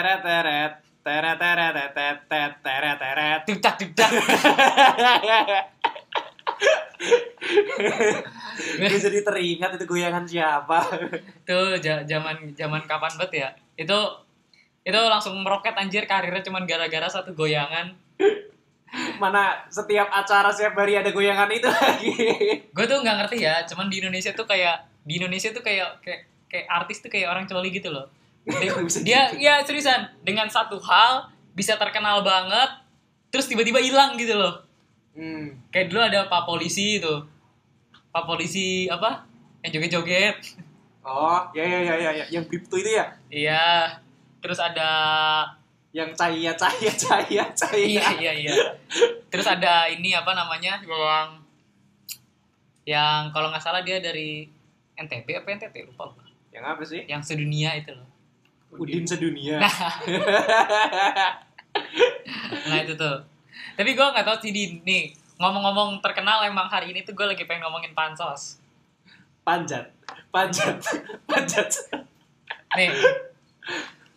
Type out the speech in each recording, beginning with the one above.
teret teret teret teret teret teret teret teret Tiktak tiktak. gue jadi teringat itu goyangan siapa itu ja- zaman zaman kapan banget ya? Itu itu langsung meroket anjir karirnya cuman gara-gara satu goyangan. mana setiap acara setiap hari ada goyangan itu lagi Gue tuh nggak ngerti ya, cuman di Indonesia tuh kayak di Indonesia tuh kayak kayak kayak artis tuh kayak orang coli gitu loh. Dia, gitu? ya seriusan dengan satu hal bisa terkenal banget terus tiba-tiba hilang gitu loh. hmm. Kayak dulu ada Pak Polisi itu. Pak Polisi apa? Yang joget-joget. oh ya ya ya ya ya. yang Bripto itu ya Iya. Terus ada yang cahaya cahaya cahaya cahaya iya iya iya. Terus ada ini apa namanya? Yang yang kalau nggak salah dia dari NTB apa NTT lupa lupa. yang apa sih Yang sedunia itu loh. Udin sedunia. Nah. Itu tuh. Tapi gue nggak tahu sih di nih ngomong-ngomong terkenal emang hari ini tuh gue lagi pengen ngomongin pansos. panjat. Panjat. Panjat. Nih,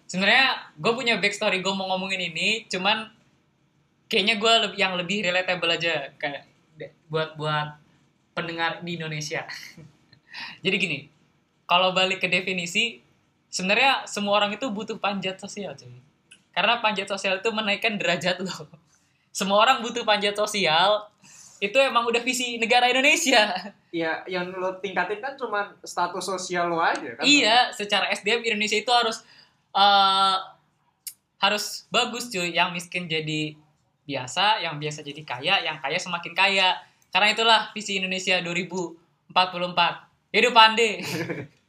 sebenarnya gue punya backstory gue mau ngomongin ini, cuman kayaknya gue lebih yang lebih relatable aja kayak buat buat pendengar di Indonesia. Jadi gini, kalau balik ke definisi, sebenarnya semua orang itu butuh panjat sosial, cuy. Karena panjat sosial itu menaikkan derajat lo. Semua orang butuh panjat sosial, itu emang udah visi negara Indonesia. ya yang lo tingkatin kan cuma status sosial lo aja kan Iya, secara SDM Indonesia itu harus eh harus bagus cuy. Yang miskin jadi biasa, yang biasa jadi kaya, yang kaya semakin kaya. Karena itulah visi Indonesia 2044. Hidup Pande.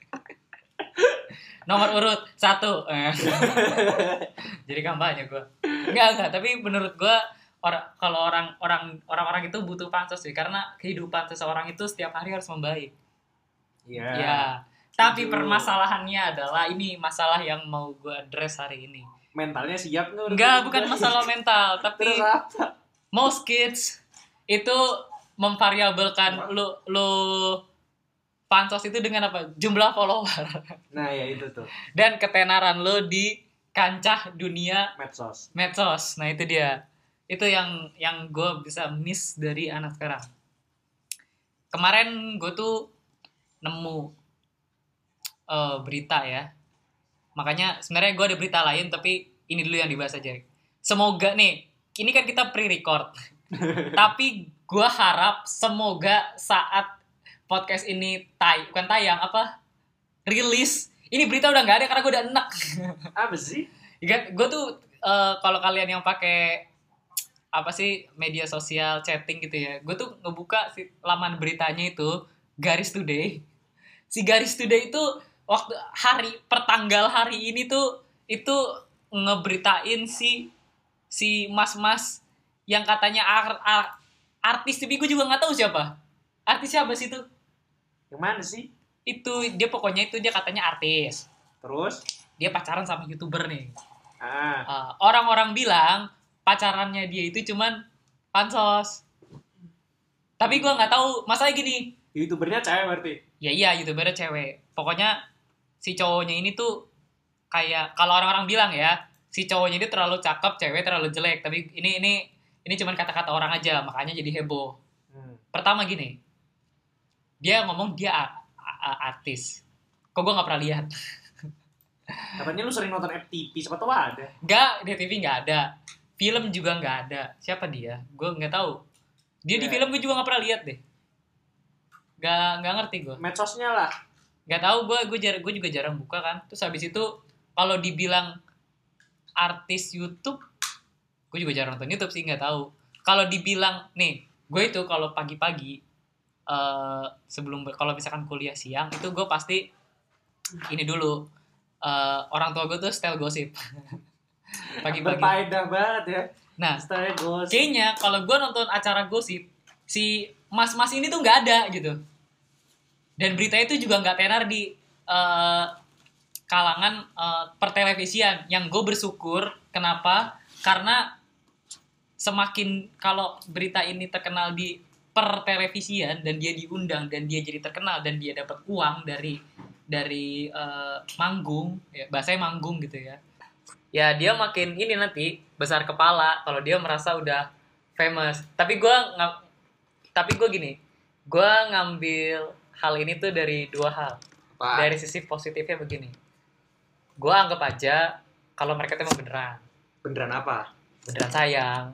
Nomor urut satu. Jadi kampanye gue. Enggak enggak, tapi menurut gue orang kalau orang orang orang-orang itu butuh pansos sih karena kehidupan seseorang itu setiap hari harus membaik. Iya. Ya, tapi setuju. permasalahannya adalah ini masalah yang mau gue address hari ini. mentalnya siap nggak Enggak, bukan masalah mental, tapi most kids itu memvariabelkan lu lu pansos itu dengan apa? Jumlah follower nah ya itu tuh dan ketenaran lu di kancah dunia medsos medsos. Nah, itu dia. Itu yang yang gue bisa miss dari anak sekarang. Kemarin gue tuh nemu eh, berita ya. Makanya sebenarnya gue ada berita lain tapi ini dulu yang dibahas aja. Semoga nih, ini kan kita pre-record. tapi gue harap semoga saat podcast ini tay bukan tayang apa? Rilis. Ini berita udah nggak ada karena gue udah enak. Apa sih? Gue tuh eh, kalau kalian yang pakai apa sih media sosial chatting gitu ya gue tuh ngebuka si laman beritanya itu garis today. Si garis today itu waktu hari pertanggal hari ini tuh itu ngeberitain si si mas-mas yang katanya ar- ar- artis tapi gue juga nggak tahu siapa. Artis siapa sih itu yang mana sih itu dia pokoknya itu dia katanya artis terus dia pacaran sama youtuber nih ah Uh, orang-orang bilang pacarannya dia itu cuman pansos. Tapi gua nggak tahu, masalah gini. youtubernya cewek berarti Ya iya, youtubernya cewek. Pokoknya si cowoknya ini tuh kayak kalau orang-orang bilang ya, si cowoknya ini terlalu cakep, cewek terlalu jelek. Tapi ini ini ini cuman kata-kata orang aja, makanya jadi heboh. hmm. Pertama gini, dia ngomong dia artis. Kok gua nggak pernah lihat? katanya lu sering nonton FTP siapa tahu ada Nggak, di TV nggak ada. Film juga nggak ada. Siapa dia? Gue nggak tahu. Dia di Ya. film gue juga nggak pernah lihat deh. Nggak nggak ngerti gue. medsosnya lah Nggak tahu gue gue jar gue juga jarang buka kan. Terus habis itu kalau dibilang artis YouTube, gue juga jarang nonton YouTube sih nggak tahu. Kalau dibilang nih, gue itu kalau pagi-pagi eh sebelum kalau misalkan kuliah siang itu gue pasti ini dulu eh, orang tua gue tuh style gosip. Pagi-pagi. Berfaedah banget ya. Nah Style gosip. kayaknya kalau gue nonton acara gosip si mas-mas ini tuh nggak ada gitu. Dan berita itu juga nggak tenar di eh, kalangan eh, pertelevisian. Yang gue bersyukur kenapa? Karena semakin kalau berita ini terkenal di pertelevisian dan dia diundang dan dia jadi terkenal dan dia dapat uang dari dari eh, manggung ya bahasanya manggung gitu ya ya dia makin ini nanti besar kepala kalau dia merasa udah famous tapi gua nggak tapi gue gini gua ngambil hal ini tuh dari dua hal Apa? dari sisi positifnya begini gua anggap aja kalau mereka tuh emang beneran beneran apa? beneran sayang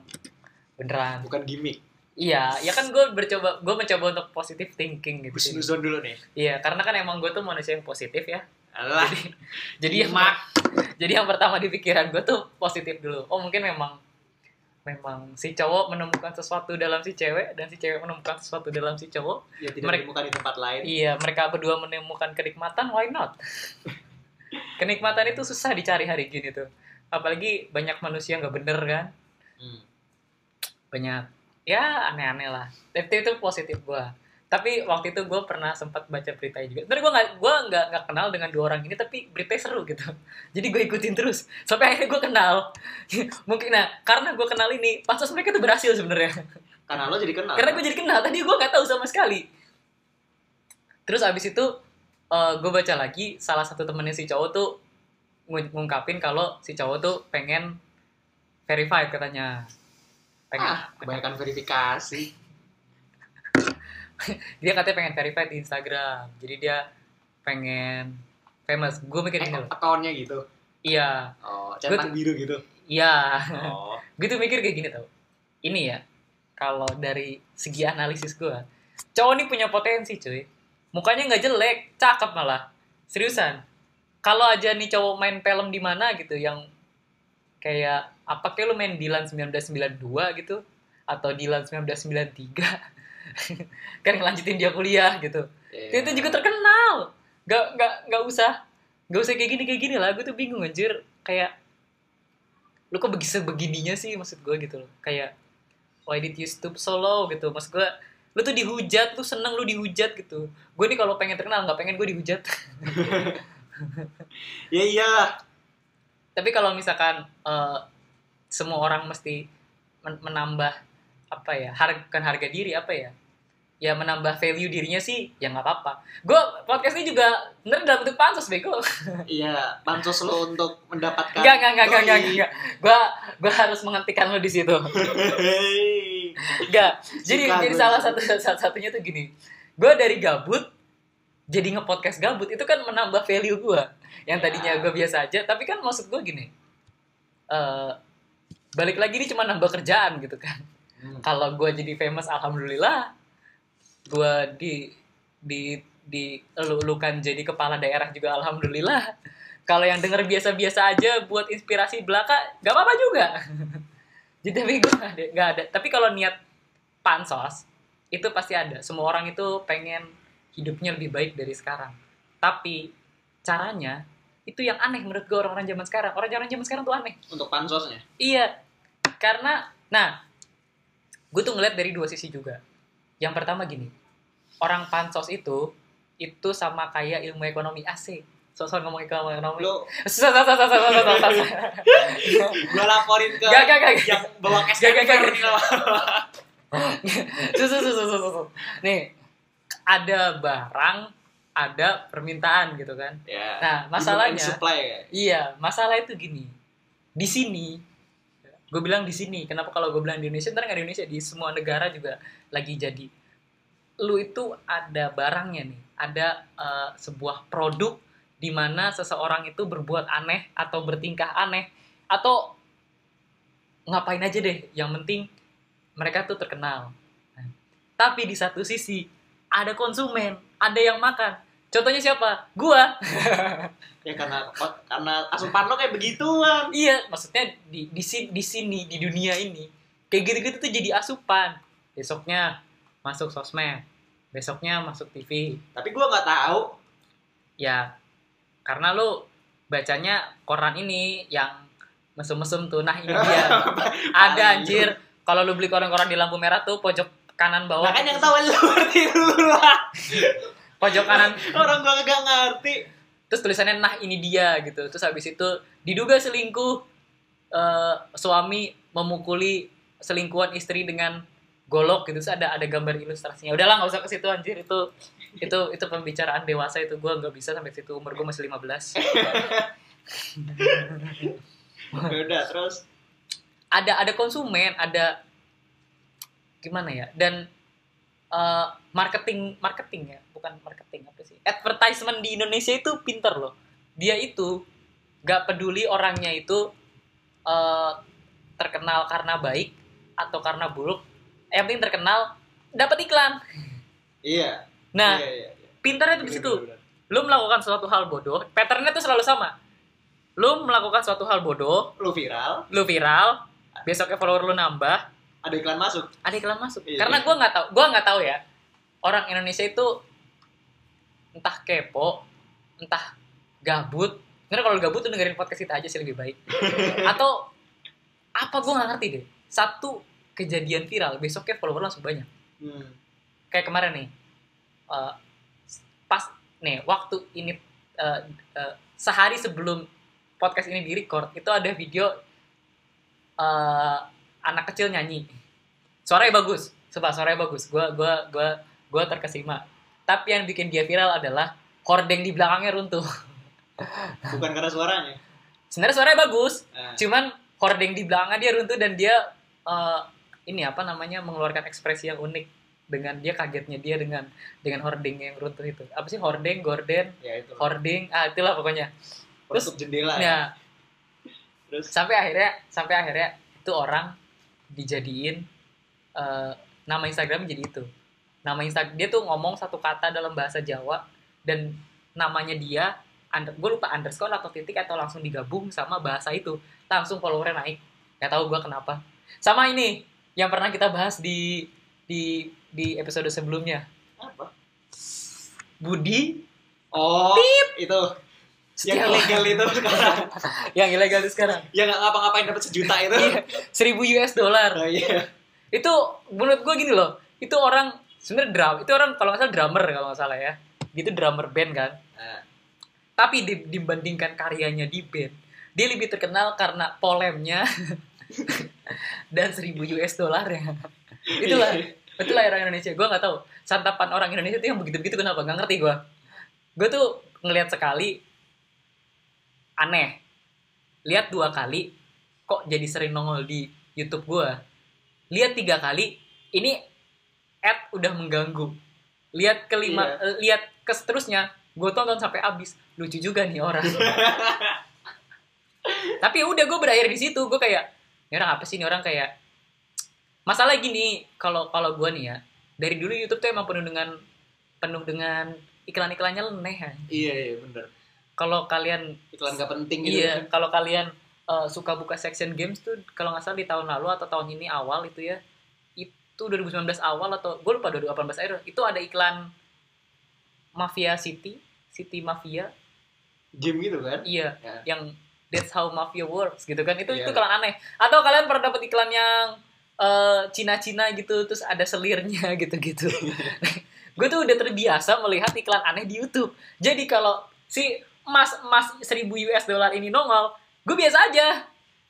beneran Bukan gimmick. Iya ya kan gue bercoba gue mencoba untuk positive thinking gitu Husnuzon dulu nih. iya karena kan emang gue tuh manusia yang positif ya Alah. jadi yang Mak. jadi yang pertama di pikiran gue tuh positif dulu oh mungkin memang memang si cowok menemukan sesuatu dalam si cewek dan si cewek menemukan sesuatu dalam si cowok Ya tidak Mereka- ditemukan di tempat lain. iya mereka berdua menemukan kenikmatan why not kenikmatan itu susah dicari hari gini tuh apalagi banyak manusia nggak bener kan Hmm. banyak ya aneh-aneh lah. Tapi itu positif gua. Tapi waktu itu gue pernah sempat baca beritanya juga. Sebenarnya gue nggak gua nggak nggak kenal dengan dua orang ini tapi beritanya seru gitu. Jadi gue ikutin terus. Sampai akhirnya gue kenal. Mungkin nah karena gue kenal ini pansos mereka tuh berhasil sebenarnya. Karena lo jadi kenal. karena gue jadi kenal. Tadi gue nggak tahu sama sekali. Terus abis itu gue baca lagi salah satu temennya si cowok tuh ngu- ngungkapin kalau si cowok tuh pengen verified katanya pengen ah, kebanyakan verifikasi. dia katanya pengen verified di Instagram. Jadi dia pengen famous. Gue mikir Eh, gini loh. akunnya gitu. iya. Oh, centang biru gitu. iya. Oh. gue tuh mikir kayak gini tau. Ini ya kalau dari segi analisis gue cowok ini punya potensi cuy. Mukanya nggak jelek cakep malah. Seriusan. Kalau aja nih cowok main film di mana gitu yang kayak apa kayak lu main Dilan 1992 gitu? Atau Dilan 1993 kan ngelanjutin dia kuliah gitu. Iya. itu juga terkenal. Nggak nggak nggak usah. Nggak usah kayak gini kayak gini lah. Gue tuh bingung anjir. Kayak lu kok begisa begininya sih maksud gue gitu loh. Kayak why did you stoop so low gitu? Maksud gue lu tuh dihujat lu seneng lu dihujat gitu. Gue nih kalau pengen terkenal nggak pengen gue dihujat. Ya iyalah. Tapi kalau misalkan eh, semua orang mesti men- menambah apa ya harga bukan harga diri apa ya ya menambah value dirinya sih ya nggak apa-apa gue podcast ini juga bener dalam bentuk pansos bego Iya, bansos lo untuk mendapatkan. Enggak, enggak, enggak, doi. enggak. Gua gua harus menghentikan lo di situ. Enggak. Jadi Suka jadi gue. salah satu salah satunya tuh gini. Gua dari gabut jadi nge-podcast gabut itu kan menambah value gua. Yang tadinya Ya. gua biasa aja, tapi kan maksud gua gini. eh balik lagi ini cuma nambah kerjaan gitu kan. Hmm. Kalau gua jadi famous alhamdulillah. Gua di di di elu-elukan jadi kepala daerah juga alhamdulillah. Kalau yang denger biasa-biasa aja buat inspirasi belaka, gak apa-apa juga. Jadi tapi gue gak ada, nggak ada. Tapi kalau niat pansos, itu pasti ada. Semua orang itu pengen hidupnya lebih baik dari sekarang. Tapi caranya itu yang aneh menurut gue orang-orang zaman sekarang. Orang-orang zaman sekarang tuh aneh. Untuk pansosnya. Iya, karena, nah, gue tuh ngeliat dari dua sisi juga. Yang pertama gini, orang pansos itu, itu sama kayak ilmu ekonomi AC. Sosok ngomong ekonomi. Lo, Susah, susah, susah, susah, susah, susah. gua laporin ke Gak, gak, gak. yang bawa Gak, SKP gak, gak. ini lah. Susah, susah, susah, susah. Nih, ada barang, ada permintaan gitu kan. Ya. Nah, masalahnya, supply ya. Iya, masalah itu gini. Di sini, gue bilang di sini. Kenapa kalau gue bilang di Indonesia? Ntar nggak di Indonesia, di semua negara juga lagi jadi. Lu itu ada barangnya nih, ada eh, sebuah produk di mana seseorang itu berbuat aneh atau bertingkah aneh atau ngapain aja deh. Yang penting mereka tuh terkenal. Nah, tapi di satu sisi ada konsumen, ada yang makan. Contohnya siapa? Gua. Ya karena karena asupan lo kayak begituan. Iya, maksudnya di di sini di sini di dunia ini kayak gitu-gitu tuh jadi asupan. Besoknya masuk sosmed, besoknya masuk TV. Tapi gua nggak tahu. Ya, karena lu bacanya koran ini yang mesum-mesum tuh. Nah, ini dia. Ada anjir. Kalau lu beli koran-koran di lampu merah tuh pojok kanan bawah. Nah kan yang tahu lu ngerti dulu lah. Pojok kanan. Orang gua kagak ngerti. Terus tulisannya nah ini dia gitu. Terus habis itu diduga selingkuh eh, suami memukuli selingkuhan istri dengan golok gitu. Terus ada ada gambar ilustrasinya. Udahlah nggak usah ke situ anjir itu itu itu pembicaraan dewasa itu gua nggak bisa sampai situ umur gua masih 15. Ya udah terus ada ada konsumen ada gimana ya? Dan eh, marketing marketing ya? Bukan marketing apa sih? Advertisement di Indonesia itu pinter loh. Dia itu gak peduli orangnya itu eh, terkenal karena baik atau karena buruk. Yang penting terkenal dapat iklan. Iya. nah iya, iya, iya. pinternya tuh di situ. lu melakukan suatu hal bodoh patternnya tuh selalu sama. Lu melakukan suatu hal bodoh Lu viral, lu viral besoknya follower lu nambah ada iklan masuk. ada iklan masuk Iya. karena gue nggak tahu gue nggak tahu ya orang Indonesia itu entah kepo entah gabut karena kalau gabut tuh dengerin podcast kita aja sih lebih baik atau apa gue nggak ngerti deh satu kejadian viral besoknya follower langsung banyak Hmm. kayak kemarin nih eh, pas nih waktu ini eh, eh, sehari sebelum podcast ini di record itu ada video eh, anak kecil nyanyi. Suaranya bagus coba suaranya bagus. Gua gua gua gua terkesima. Tapi yang bikin dia viral adalah hordeng di belakangnya runtuh. Bukan karena suaranya. sebenarnya suaranya bagus Nah, cuman hordeng di belakangnya dia runtuh dan dia eh, ini apa namanya mengeluarkan ekspresi yang unik dengan dia kagetnya dia dengan dengan hordeng yang runtuh itu. Apa sih? Hordeng gorden ya itu. hordeng ah itulah pokoknya. Penutup jendela ya. ya. Terus? Sampai akhirnya sampai akhirnya itu orang dijadiin eh, nama Instagram jadi itu. Nama Instagram dia tuh ngomong satu kata dalam bahasa Jawa dan namanya dia under, gue lupa underscore atau titik atau langsung digabung sama bahasa itu. Langsung followernya naik. Nggak tahu gue kenapa. Sama ini yang pernah kita bahas di di di episode sebelumnya. Apa? Budi. Oh, itu yang Setiawan. ilegal itu sekarang. yang ilegal itu sekarang yang nggak ngapa-ngapain dapat sejuta itu. Iya, seribu US dollar Oh iya. itu menurut gue gini loh itu orang sebenarnya drum itu orang kalau nggak salah drummer kalau nggak salah ya dia itu drummer band kan Nah, tapi di- dibandingkan karyanya di band dia lebih terkenal karena polemnya dan 1000 US dollar ya itulah Iya. itulah orang Indonesia gue nggak tahu santapan orang Indonesia itu yang begitu begitu kenapa nggak ngerti gue gue tuh ngelihat sekali aneh. Lihat dua kali kok jadi sering nongol di YouTube gue lihat tiga kali ini ad udah mengganggu. Lihat kelima Iya. eh, lihat ke seterusnya gue tonton sampai habis. Lucu juga nih orang. Tapi udah gue berakhir di situ. Gue kayak ini orang apa sih ini orang? Kayak masalah gini kalau kalau gue nih ya dari dulu YouTube tuh emang penuh dengan penuh dengan iklan-iklannya leneh ya. iya iya bener. Kalau kalian Iklan gak penting gitu. iya kalau kalian eh, suka buka section games tuh kalau nggak salah di tahun lalu atau tahun ini awal itu ya itu 2019 awal atau gue lupa 2018 akhir itu ada iklan Mafia City City Mafia Game gitu kan? iya Ya. yang that's how mafia works gitu kan itu Iya. itu iklan aneh atau kalian pernah dapat iklan yang eh, Cina-Cina gitu terus ada selirnya gitu-gitu gue tuh udah terbiasa melihat iklan aneh di YouTube jadi kalau si mas mas 1000 US dollar ini nongol gue biasa aja.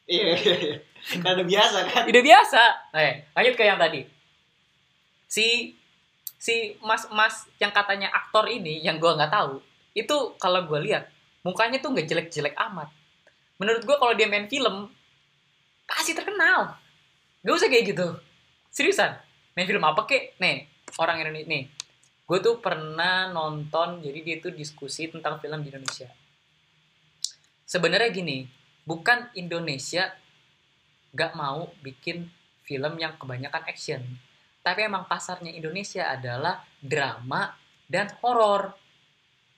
Iya iya iya. Kan udah biasa kan? udah biasa. Eh lanjut ke yang tadi. Si si mas mas yang katanya aktor ini yang gue nggak tahu itu kalau gue lihat mukanya tuh nggak jelek-jelek amat. Menurut gue kalau dia main film pasti terkenal. Gak usah kayak gitu. Seriusan? Main film apa kek? Nih orang Indonesia nih gue tuh pernah nonton jadi dia tuh diskusi tentang film di Indonesia. Sebenarnya gini bukan Indonesia gak mau bikin film yang kebanyakan action. Tapi emang pasarnya Indonesia adalah drama dan horor.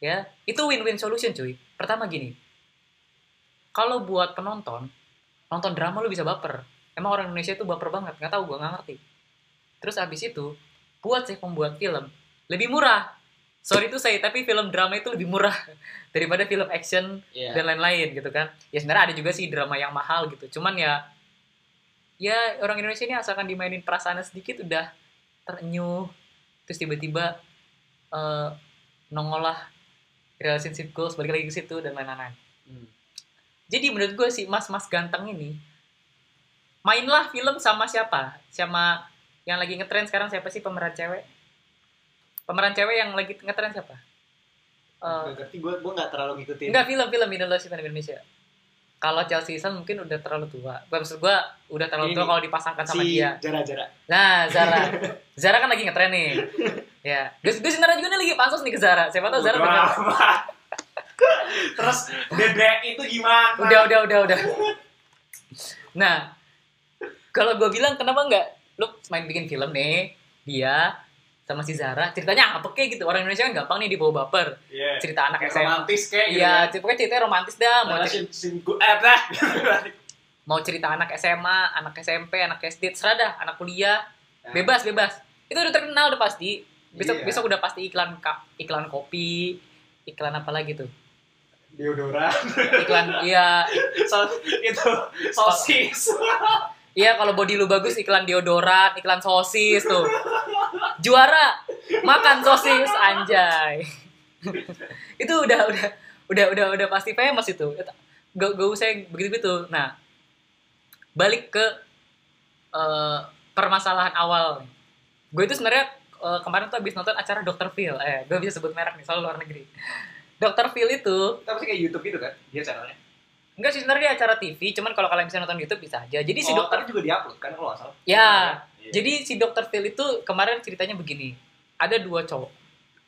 Ya itu win-win solution cuy. Pertama gini kalau buat penonton nonton drama lu bisa baper. Emang orang Indonesia itu baper banget nggak tahu gue nggak ngerti. Terus abis itu buat sih pembuat film lebih murah. Sorry itu saya tapi film drama itu lebih murah daripada film action Iya. dan lain-lain gitu kan. Ya sebenarnya ada juga sih drama yang mahal gitu. Cuman ya ya orang Indonesia ini asalkan dimainin perasaannya sedikit udah terenyuh. Terus tiba-tiba eh nongol lah relationship goals balik lagi ke situ dan lain-lain. Hmm. jadi menurut gue sih mas-mas ganteng ini mainlah film sama siapa? Sama yang lagi ngetren sekarang siapa sih pemeran cewek pemeran cewek yang lagi ngetren siapa Eh, Gak ngerti gue gue nggak terlalu ngikutin. Enggak film-film Indonesia Indonesia. kalau Chelsea Islan mungkin udah terlalu tua. Gua maksud gue udah terlalu tua Ini, kalau dipasangkan sama si dia. Jara-Jara. Nah, Zara. Zara kan lagi ngetren nih. Ya. Gue gue sebenarnya juga nih lagi pansos nih ke Zara. Siapa tahu Zara amat. Terus Dede itu gimana? Udah, udah, udah, udah. Nah, kalau gue bilang kenapa nggak lu main bikin film nih, dia sama si Zara, ceritanya apa kayak gitu. Orang Indonesia kan gampang nih dibawa baper. Iya. Cerita anak Kayak SMA. romantis kayak gitu. Iya, kan. pokoknya ceritanya romantis dah. Mau, Nah, cer- sin- sin- gu- eh, mau cerita anak SMA, anak SMP, anak SD, serah dah, anak kuliah, Nah, bebas, bebas. Itu udah terkenal udah pasti. Besok Iya. besok udah pasti iklan iklan kopi, iklan apa lagi tuh? Deodoran. Iklan iya So, itu sosis. Iya kalau body lu bagus iklan deodoran, iklan sosis tuh. Juara makan sosis anjay. itu udah udah udah udah udah pasti famous itu. Gak, gak usah yang begitu-begitu. Nah, balik ke eh, permasalahan awal. Gue itu sebenarnya eh, kemarin tuh habis nonton acara Dr. Phil. Eh, gue bisa sebut merek nih, soal luar negeri. Dr. Phil itu Tapi sih kayak YouTube gitu kan, dia channelnya. enggak sih sebenarnya acara TV, cuman kalau kalian bisa nonton YouTube bisa aja. Jadi si oh, dokter juga diupload kan kalau nggak salah. Ya, Iya. Jadi si Dr. Phil itu kemarin ceritanya begini. Ada dua cowok.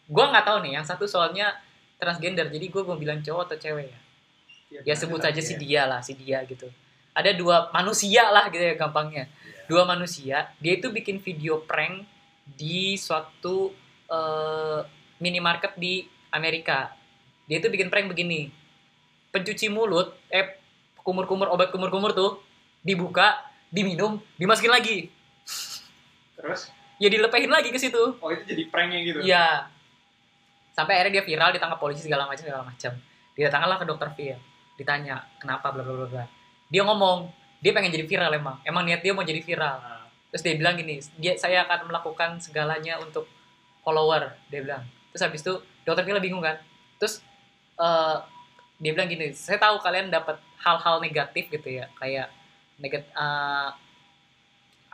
Gua nggak tahu nih, yang satu soalnya transgender. Jadi gue mau bilang cowok atau cewek ya. Ya sebut saja si dia lah, si dia gitu. Ada dua manusia lah gitu ya gampangnya. Iya. Dua manusia, dia itu bikin video prank di suatu eh, minimarket di Amerika. Dia itu bikin prank begini. Pencuci mulut, eh kumur-kumur obat kumur-kumur tuh dibuka, diminum, dimasukin lagi. Terus, Ya dilepehin lagi ke situ. oh itu jadi pranknya gitu. Iya. Sampai akhirnya dia viral, ditangkap polisi segala macam segala macam. Didatangkanlah ke dokter Phil. Ditanya, kenapa bla bla bla bla. Dia ngomong, dia pengen jadi viral emang. Emang niat dia mau jadi viral. Nah, Terus dia bilang gini, dia saya akan melakukan segalanya untuk follower, dia bilang. Terus habis itu dokter Phil bingung kan. Terus eh, dia bilang gini, saya tahu kalian dapat hal-hal negatif gitu ya, kayak negat eh,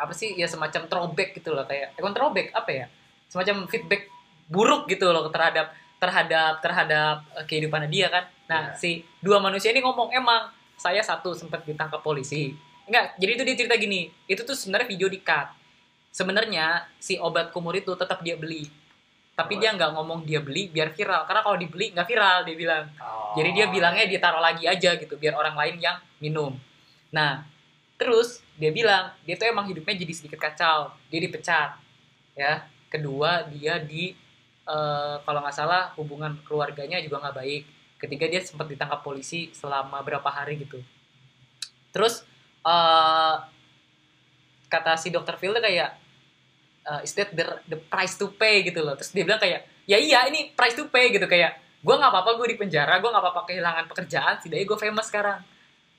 apa sih ya semacam throwback gitu loh kayak eh, bukan throwback apa ya semacam feedback buruk gitu loh terhadap terhadap terhadap eh, kehidupan dia kan nah Iya. si dua manusia ini ngomong emang saya satu sempat ditangkap polisi enggak jadi itu dia cerita gini itu tuh sebenarnya video di cut sebenarnya si obat kumur itu tetap dia beli tapi Oh. dia nggak ngomong dia beli biar viral karena kalau dibeli nggak viral dia bilang oh. jadi dia bilangnya dia taruh lagi aja gitu biar orang lain yang minum. Nah, terus dia bilang dia tuh emang hidupnya jadi sedikit kacau. Dia dipecat. Ya. Kedua, dia di eh, kalau nggak salah hubungan keluarganya juga nggak baik. Ketiga dia sempat ditangkap polisi selama berapa hari gitu. Terus eh kata si dokter Phil kayak eh, is that the, the price to pay gitu loh. Terus dia bilang kayak ya iya ini price to pay gitu kayak gue nggak apa-apa gue di penjara gue nggak apa-apa kehilangan pekerjaan setidaknya gue famous sekarang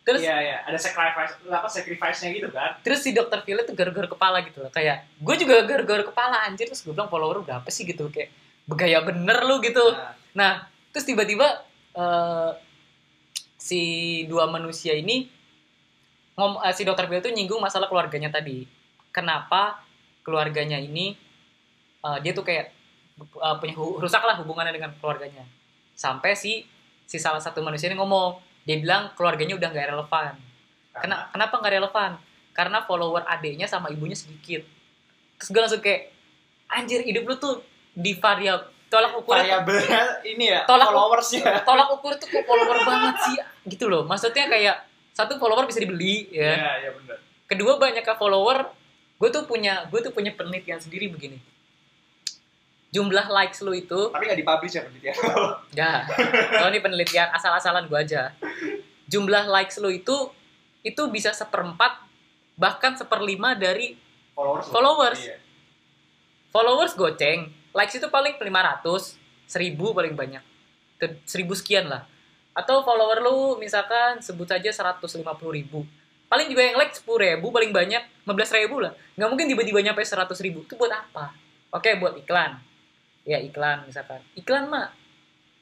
terus Iya, iya, ada sacrifice, apa sacrifice-nya gitu kan. terus si dokter Phil itu gar-gar kepala gitu loh. Kayak gue juga gar-gar kepala anjir. Terus gue bilang follower berapa sih? gitu. Kayak bergaya bener lu gitu. Nah, nah terus tiba-tiba eh, si dua manusia ini ngom eh, si dokter Phil itu nyinggung masalah keluarganya tadi. Kenapa keluarganya ini eh, dia tuh kayak eh, punya hu- rusak lah hubungannya dengan keluarganya. Sampai si si salah satu manusia ini ngomong dia bilang keluarganya udah nggak relevan karena Kena, kenapa nggak relevan? Karena follower adiknya sama ibunya sedikit. Terus gue langsung kayak, anjir hidup lu tuh di variab tolak ukur variabelnya ini ya, Tolak- followersnya. tolak ukur tuh kok follower banget sih gitu loh. Maksudnya kayak satu follower bisa dibeli ya. Iya, iya benar. Kedua banyak follower, gue tuh punya gue tuh punya penelitian sendiri begini. Jumlah likes lu itu Tapi nggak dipublish ya penelitian. Enggak. Kalau ini penelitian asal-asalan gua aja. Jumlah likes lu itu itu bisa seperempat bahkan seperlima dari followers. Followers. Iya. followers goceng. Likes itu paling 500, 1000 paling banyak. Ke 1000 sekian lah. Atau follower lu misalkan sebut saja 150 ribu. Paling juga yang like 10 ribu paling banyak 15 ribu lah. Nggak mungkin tiba-tiba nyampe 100 ribu. Itu buat apa? Oke buat iklan. Ya iklan misalkan. Iklan mah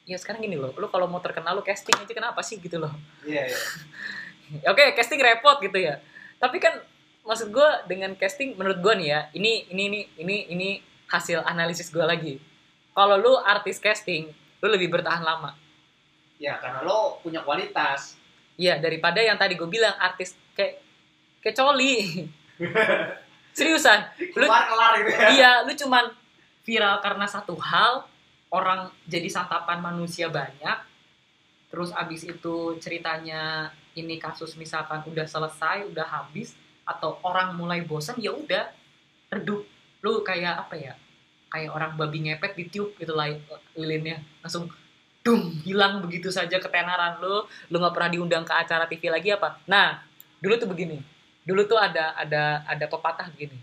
ya sekarang gini loh, lu kalau mau terkenal lu casting aja kenapa sih gitu loh. Iya, iya. Oke, casting repot gitu ya. Tapi kan maksud gue dengan casting menurut gue nih ya, ini ini ini ini ini hasil analisis gue lagi. Kalau lu artis casting, lu lebih bertahan lama. Ya, karena lo punya kualitas. Iya, daripada yang tadi gue bilang artis kayak kayak coli. Seriusan. Lu Keluar kelar gitu ya. iya, lu cuman viral karena satu hal, orang jadi santapan manusia banyak. Terus abis itu ceritanya ini kasus misalkan udah selesai, udah habis atau orang mulai bosan ya udah redup. Lu kayak apa ya? Kayak orang babi ngepet ditiup gitu lah lilinnya. Langsung dum hilang begitu saja ketenaran lu lu nggak pernah diundang ke acara TV lagi apa nah dulu tuh begini dulu tuh ada ada ada pepatah begini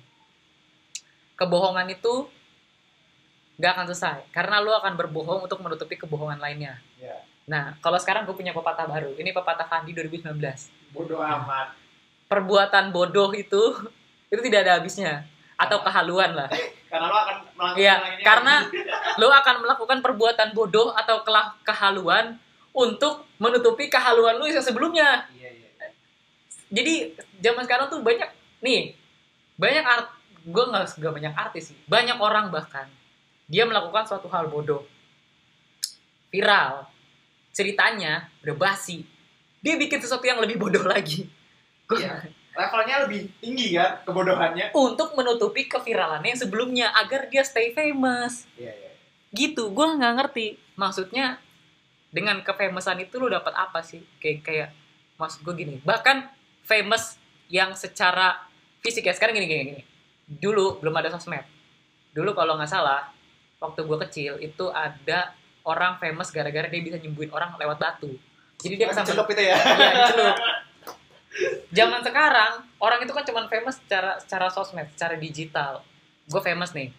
kebohongan itu nggak akan selesai karena lu akan berbohong untuk menutupi kebohongan lainnya Iya. nah kalau sekarang gue punya pepatah baru ini pepatah Fandi 2019 Bodoh amat. perbuatan bodoh itu itu tidak ada habisnya atau kehaluan lah Karena lo akan melakukan Iya, lainnya. karena lo akan melakukan perbuatan bodoh atau kelah kehaluan untuk menutupi kehaluan lu yang sebelumnya. Iya, iya. Jadi zaman sekarang tuh banyak nih banyak art gue nggak banyak artis sih banyak orang bahkan dia melakukan suatu hal bodoh. Viral. Ceritanya udah basi. Dia bikin sesuatu yang lebih bodoh lagi. Gua- Iya. Levelnya lebih tinggi kan kebodohannya. untuk menutupi keviralannya yang sebelumnya agar dia stay famous. Iya, iya. gitu. Gue nggak ngerti. Maksudnya dengan kefamousan itu lu dapat apa sih? Kayak kayak maksud gue gini. Bahkan famous yang secara fisik ya sekarang gini gini gini. Dulu belum ada sosmed. Dulu kalau nggak salah waktu gue kecil itu ada orang famous gara-gara dia bisa nyembuhin orang lewat batu jadi dia ke sana celup itu ya. Iya, dicelup. Zaman sekarang orang itu kan cuman famous secara secara sosmed, secara digital. Gue famous nih,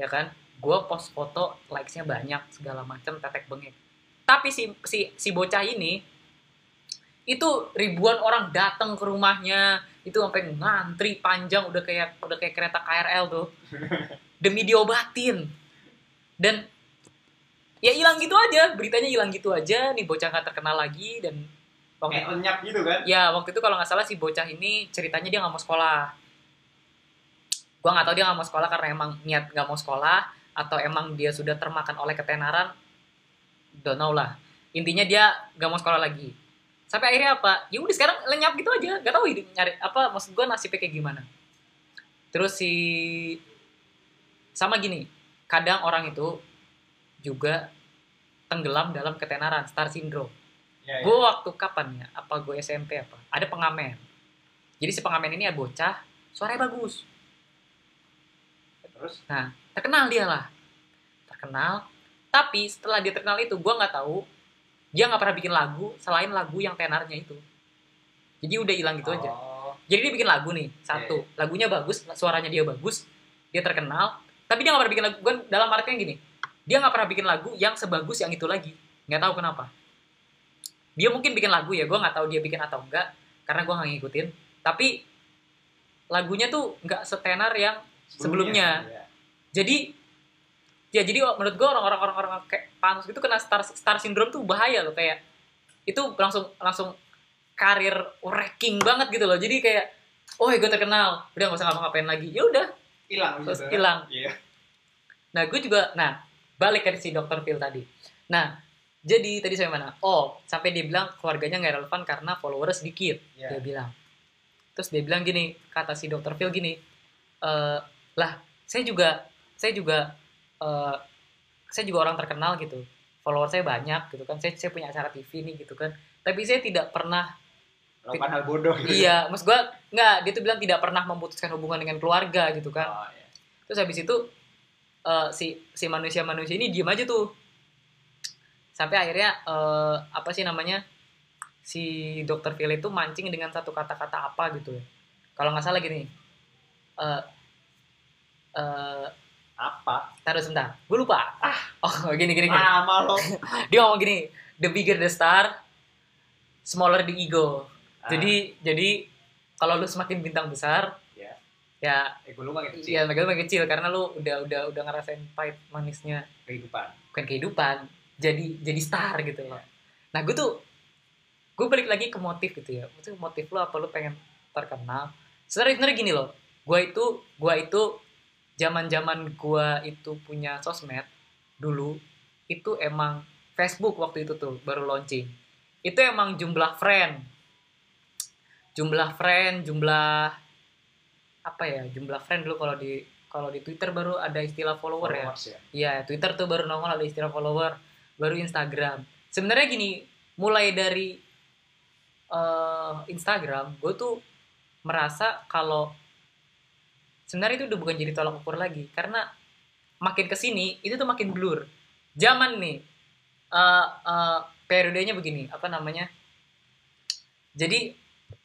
ya kan? Gue post foto, likes-nya banyak, segala macam, tetek bengek. Tapi si si si bocah ini itu ribuan orang datang ke rumahnya, itu sampai ngantri panjang udah kayak udah kayak kereta KRL tuh. Demi diobatin. Dan ya hilang gitu aja, beritanya hilang gitu aja, nih bocah nggak terkenal lagi dan waktu Kayak lenyap gitu kan. Ya waktu itu kalau nggak salah si bocah ini ceritanya dia nggak mau sekolah. Gua nggak tahu dia nggak mau sekolah karena emang niat nggak mau sekolah atau emang dia sudah termakan oleh ketenaran. Don't know lah. Intinya dia nggak mau sekolah lagi. Sampai akhirnya apa? Ya udah sekarang lenyap gitu aja. Gak tahu hidup nyari apa maksud gua nasibnya kayak gimana. Terus si sama gini, kadang orang itu juga tenggelam dalam ketenaran, star syndrome. Iya, iya. gue waktu kapan ya? Apa gue SMP apa? Ada pengamen. Jadi si pengamen ini ya bocah suaranya bagus. Terus? Nah terkenal dia lah. Terkenal. Tapi setelah dia terkenal itu gue nggak tahu. Dia nggak pernah bikin lagu selain lagu yang tenarnya itu. Jadi udah hilang gitu aja. Oh, jadi dia bikin lagu nih satu. lagunya bagus suaranya dia bagus dia terkenal tapi dia nggak pernah bikin lagu gue dalam artinya gini dia nggak pernah bikin lagu yang sebagus yang itu lagi. Nggak tahu kenapa. Dia mungkin bikin lagu ya gue nggak tahu dia bikin atau enggak karena gue nggak ngikutin. Tapi lagunya tuh nggak setenar yang sebelumnya. Iya. jadi ya jadi menurut gue orang-orang orang-orang kayak Panus gitu kena star star syndrome tuh bahaya loh kayak itu langsung langsung karir wrecking banget gitu loh. Jadi kayak oh gue terkenal. Udah nggak usah ngapa-ngapain lagi. Ya udah Hilang Terus gitu. hilang. Iya. nah gue juga nah balik ke si dokter Phil tadi nah jadi tadi saya mana oh sampai dia bilang keluarganya nggak relevan karena followers sedikit Iya. dia bilang terus dia bilang gini kata si dokter Phil gini "Eh, lah saya juga saya juga eh, saya juga orang terkenal gitu follower saya banyak gitu kan saya saya punya acara TV nih gitu kan tapi saya tidak pernah Melakukan hal bodoh gitu. iya maksud gua nggak dia tuh bilang tidak pernah memutuskan hubungan dengan keluarga gitu kan Oh, iya. terus habis itu eh, si si manusia manusia ini diem aja tuh sampai akhirnya eh, apa sih namanya si dokter Phil itu mancing dengan satu kata-kata apa gitu ya kalau nggak salah gini eh eh Apa? taruh sebentar gue lupa ah oh gini gini, gini. Lo. dia ngomong gini the bigger the star smaller the ego Ah, jadi jadi kalau lu semakin bintang besar Ya. ya ego lu makin kecil. Iya, mereka makin kecil karena lu udah udah udah ngerasain pahit manisnya Kehidupan. bukan kehidupan, jadi jadi star gitu loh. Nah, gue tuh gue balik lagi ke motif gitu ya. Maksudnya motif lu apa lu pengen terkenal? Sebenarnya sebenarnya gini loh. Gue itu gue itu zaman-zaman gue itu punya sosmed dulu itu emang Facebook waktu itu tuh baru launching. Itu emang jumlah friend jumlah friend jumlah apa ya jumlah friend dulu kalau di kalau di Twitter baru ada istilah follower ya Followers ya. Iya, Twitter tuh baru nongol ada istilah follower, baru Instagram. Sebenarnya gini, mulai dari eh, Instagram, gue tuh merasa kalau sebenarnya itu udah bukan jadi tolak ukur lagi, karena makin ke sini itu tuh makin blur. Zaman nih, eh, eh, periodenya begini, apa namanya? Jadi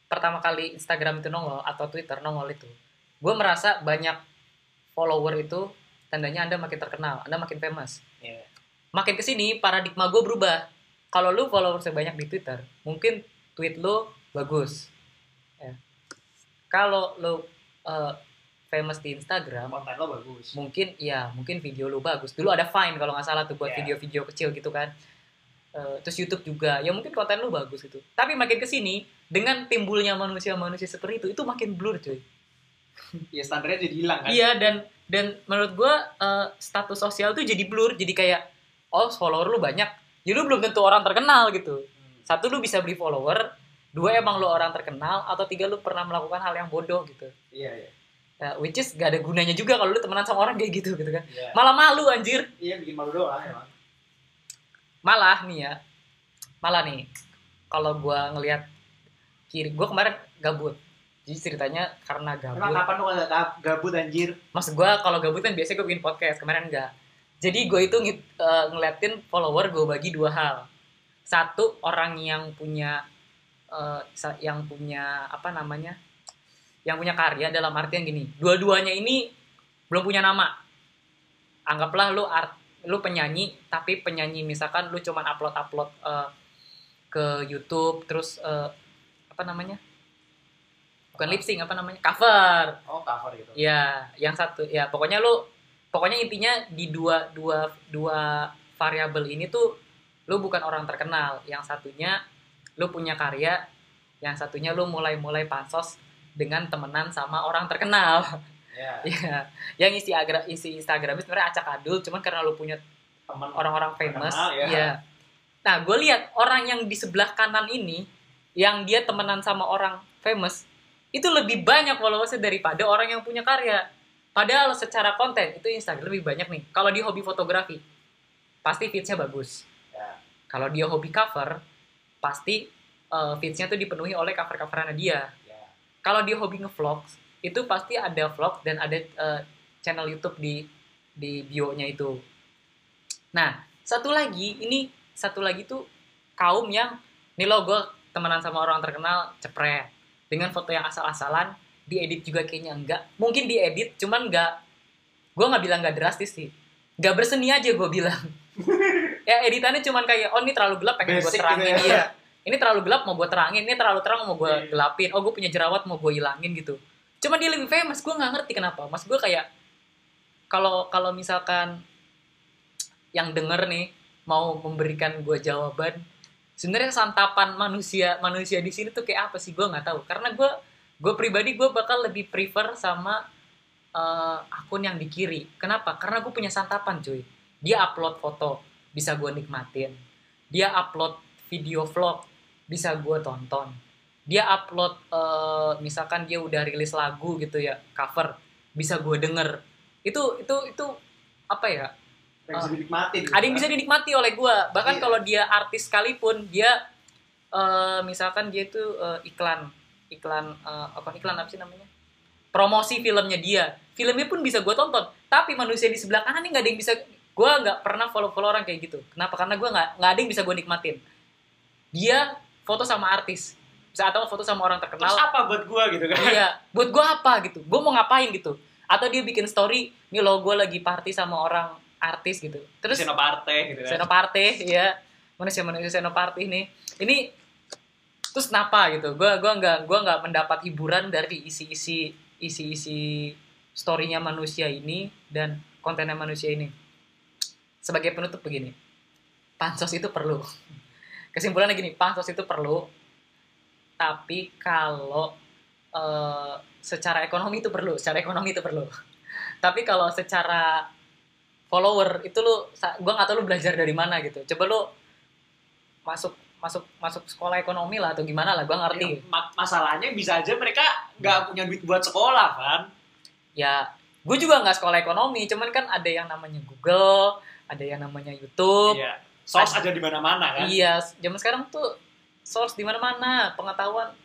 pertama kali Instagram itu nongol atau Twitter nongol itu, gue merasa banyak follower itu tandanya anda makin terkenal, anda makin famous Iya. makin ke sini paradigma gue berubah kalau lu follower sebanyak di Twitter mungkin tweet lu bagus ya. kalau lu uh, famous di Instagram Konten lo bagus. mungkin ya mungkin video lu bagus dulu ada Vine kalau nggak salah tuh buat Ya. video-video kecil gitu kan Eh, terus YouTube juga. Ya mungkin konten lu bagus gitu tapi makin ke sini dengan timbulnya manusia-manusia seperti itu itu makin blur cuy. Ya standarnya jadi hilang kan. Iya dan dan menurut gua eh, status sosial tuh jadi blur. Jadi kayak oh follower lu banyak. Ya lu belum tentu orang terkenal gitu. Hmm. satu lu bisa beli follower. Dua emang lu orang terkenal. Atau tiga lu pernah melakukan hal yang bodoh gitu. Iya, iya. Ya, which is gak ada gunanya juga kalau lu temenan sama orang kayak gitu gitu kan. Iya. malah malu anjir. Iya bikin malu doang emang. Malah nih ya. Malah nih kalau gua ngelihat kiri gua kemarin gabut. Jadi ceritanya karena Emang gabut kapan lo gak gab- gabut anjir? maksud gue kalau gabut kan biasanya gue bikin podcast kemarin enggak. Jadi gue itu eh, ngeliatin follower gue bagi dua hal. Satu orang yang punya sa- yang punya apa namanya yang punya karya dalam artian gini dua-duanya ini belum punya nama. Anggaplah lu art lu penyanyi tapi penyanyi misalkan lu cuman upload upload eh, ke YouTube terus eh, apa namanya bukan lip sync apa namanya cover Oh cover gitu. Ya, yang satu ya pokoknya lu pokoknya intinya di dua dua dua variabel ini tuh lu bukan orang terkenal. Yang satunya lu punya karya, yang satunya lu mulai-mulai pansos dengan temenan sama orang terkenal. Iya. ya. Yang isi agra isi Instagram sebenarnya acak adul, cuman karena lu punya Teman orang-orang famous, Terkenal, ya. ya. Nah, gue lihat orang yang di sebelah kanan ini, yang dia temenan sama orang famous, itu lebih banyak followersnya daripada orang yang punya karya. Padahal secara konten itu Instagram lebih banyak nih. Kalau dia hobi fotografi, pasti feeds-nya bagus. Ya. Kalau dia hobi cover, pasti eh, feeds-nya tuh dipenuhi oleh cover-coverannya dia. Ya. Kalau dia hobi ngevlog, itu pasti ada vlog dan ada eh, channel YouTube di di bio-nya itu. Nah, satu lagi ini satu lagi tuh kaum yang nih lo gue temenan sama orang terkenal cepret dengan foto yang asal-asalan diedit juga kayaknya enggak. Mungkin diedit cuman enggak gue nggak bilang nggak drastis sih. Nggak berseni aja gue bilang. Ya editannya cuman kayak oh ini terlalu gelap pengen gue Basic terangin. gitu ya. iya. Ini terlalu gelap mau gue terangin. Ini terlalu terang mau gue Iya. gelapin. Oh gue punya jerawat mau gue hilangin gitu cuman dia lebih famous gue nggak ngerti kenapa. Mas gue kayak kalau kalau misalkan yang denger nih mau memberikan gue jawaban sebenarnya santapan manusia manusia di sini tuh kayak apa sih? Gue nggak tahu. Karena gue gue pribadi gue bakal lebih prefer sama eh, akun yang di kiri. Kenapa? Karena gue punya santapan cuy. Dia upload foto bisa gue nikmatin. Dia upload video vlog bisa gue tonton dia upload eh, misalkan dia udah rilis lagu gitu ya cover bisa gue denger. Itu itu itu apa ya? Yang bisa dinikmatin. gitu ada yang kan. bisa dinikmati oleh gue bahkan Iya. kalau dia artis sekalipun dia eh, misalkan dia itu eh, iklan iklan eh, apa iklan apa sih namanya? Promosi filmnya dia. Filmnya pun bisa gue tonton. Tapi manusia di sebelah kanan ini nggak ada yang bisa gue nggak pernah follow follow orang kayak gitu. Kenapa? Karena gue nggak nggak ada yang bisa gue nikmatin. Dia foto sama artis atau foto sama orang terkenal. Terus apa buat gua gitu kan? iya buat gue apa gitu? Gue mau ngapain gitu? Atau dia bikin story nih lo gue lagi party sama orang artis gitu. Terus Senoparte gitu kan. Senoparte ya manusia manusia Senoparte ini ini terus kenapa gitu? Gue gua nggak gua nggak mendapat hiburan dari isi-isi isi-isi storynya manusia ini dan kontennya manusia ini. Sebagai penutup begini pansos itu perlu. Kesimpulannya gini pansos itu perlu tapi kalau eh, secara ekonomi itu perlu secara ekonomi itu perlu. Tapi kalau secara follower itu lu gua nggak tahu lu belajar dari mana gitu. Coba lu masuk masuk masuk sekolah ekonomi lah atau gimana lah gue ngerti. Ya, ma- masalahnya bisa aja mereka nggak punya duit buat sekolah kan ya gue juga nggak sekolah ekonomi cuman kan ada yang namanya Google ada yang namanya YouTube. Iya source ada di mana-mana kan? Iya zaman sekarang tuh source di mana-mana pengetahuan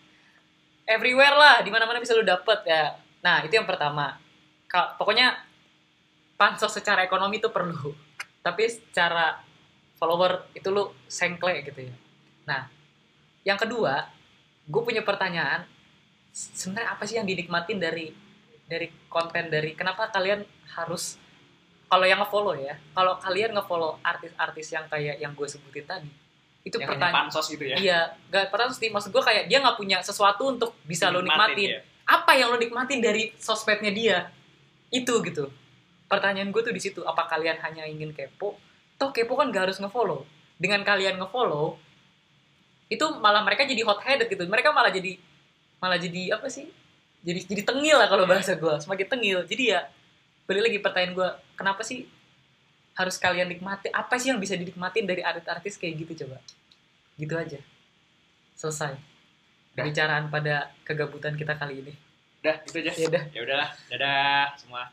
everywhere lah di mana-mana bisa lu dapet ya. Nah itu yang pertama. Ka- pokoknya pansos secara ekonomi itu perlu tapi secara follower itu lu sengkle gitu ya. Nah yang kedua gue punya pertanyaan sebenarnya apa sih yang dinikmatin dari dari konten dari kenapa kalian harus kalau yang ngefollow ya kalau kalian ngefollow artis-artis yang kayak yang gue sebutin tadi itu yang pertanyaan. pansos itu ya? Iya gak pernah sih. Maksud gue kayak dia nggak punya sesuatu untuk bisa lo Nikmatin, nikmatin. ya. apa yang lo nikmatin dari sosmednya dia? Itu gitu. Pertanyaan gue tuh di situ apa kalian hanya ingin kepo? Toh kepo kan gak harus ngefollow. Dengan kalian ngefollow itu malah mereka jadi hot headed gitu. Mereka malah jadi malah jadi apa sih? Jadi jadi tengil lah kalau bahasa gue semakin tengil. Jadi ya balik lagi pertanyaan gue kenapa sih harus kalian nikmati apa sih yang bisa dinikmatin dari artis-artis kayak gitu coba? Gitu aja. Selesai. Dah. pembicaraan pada kegabutan kita kali ini. Udah itu aja. Ya udah. Ya udahlah. Dadah semua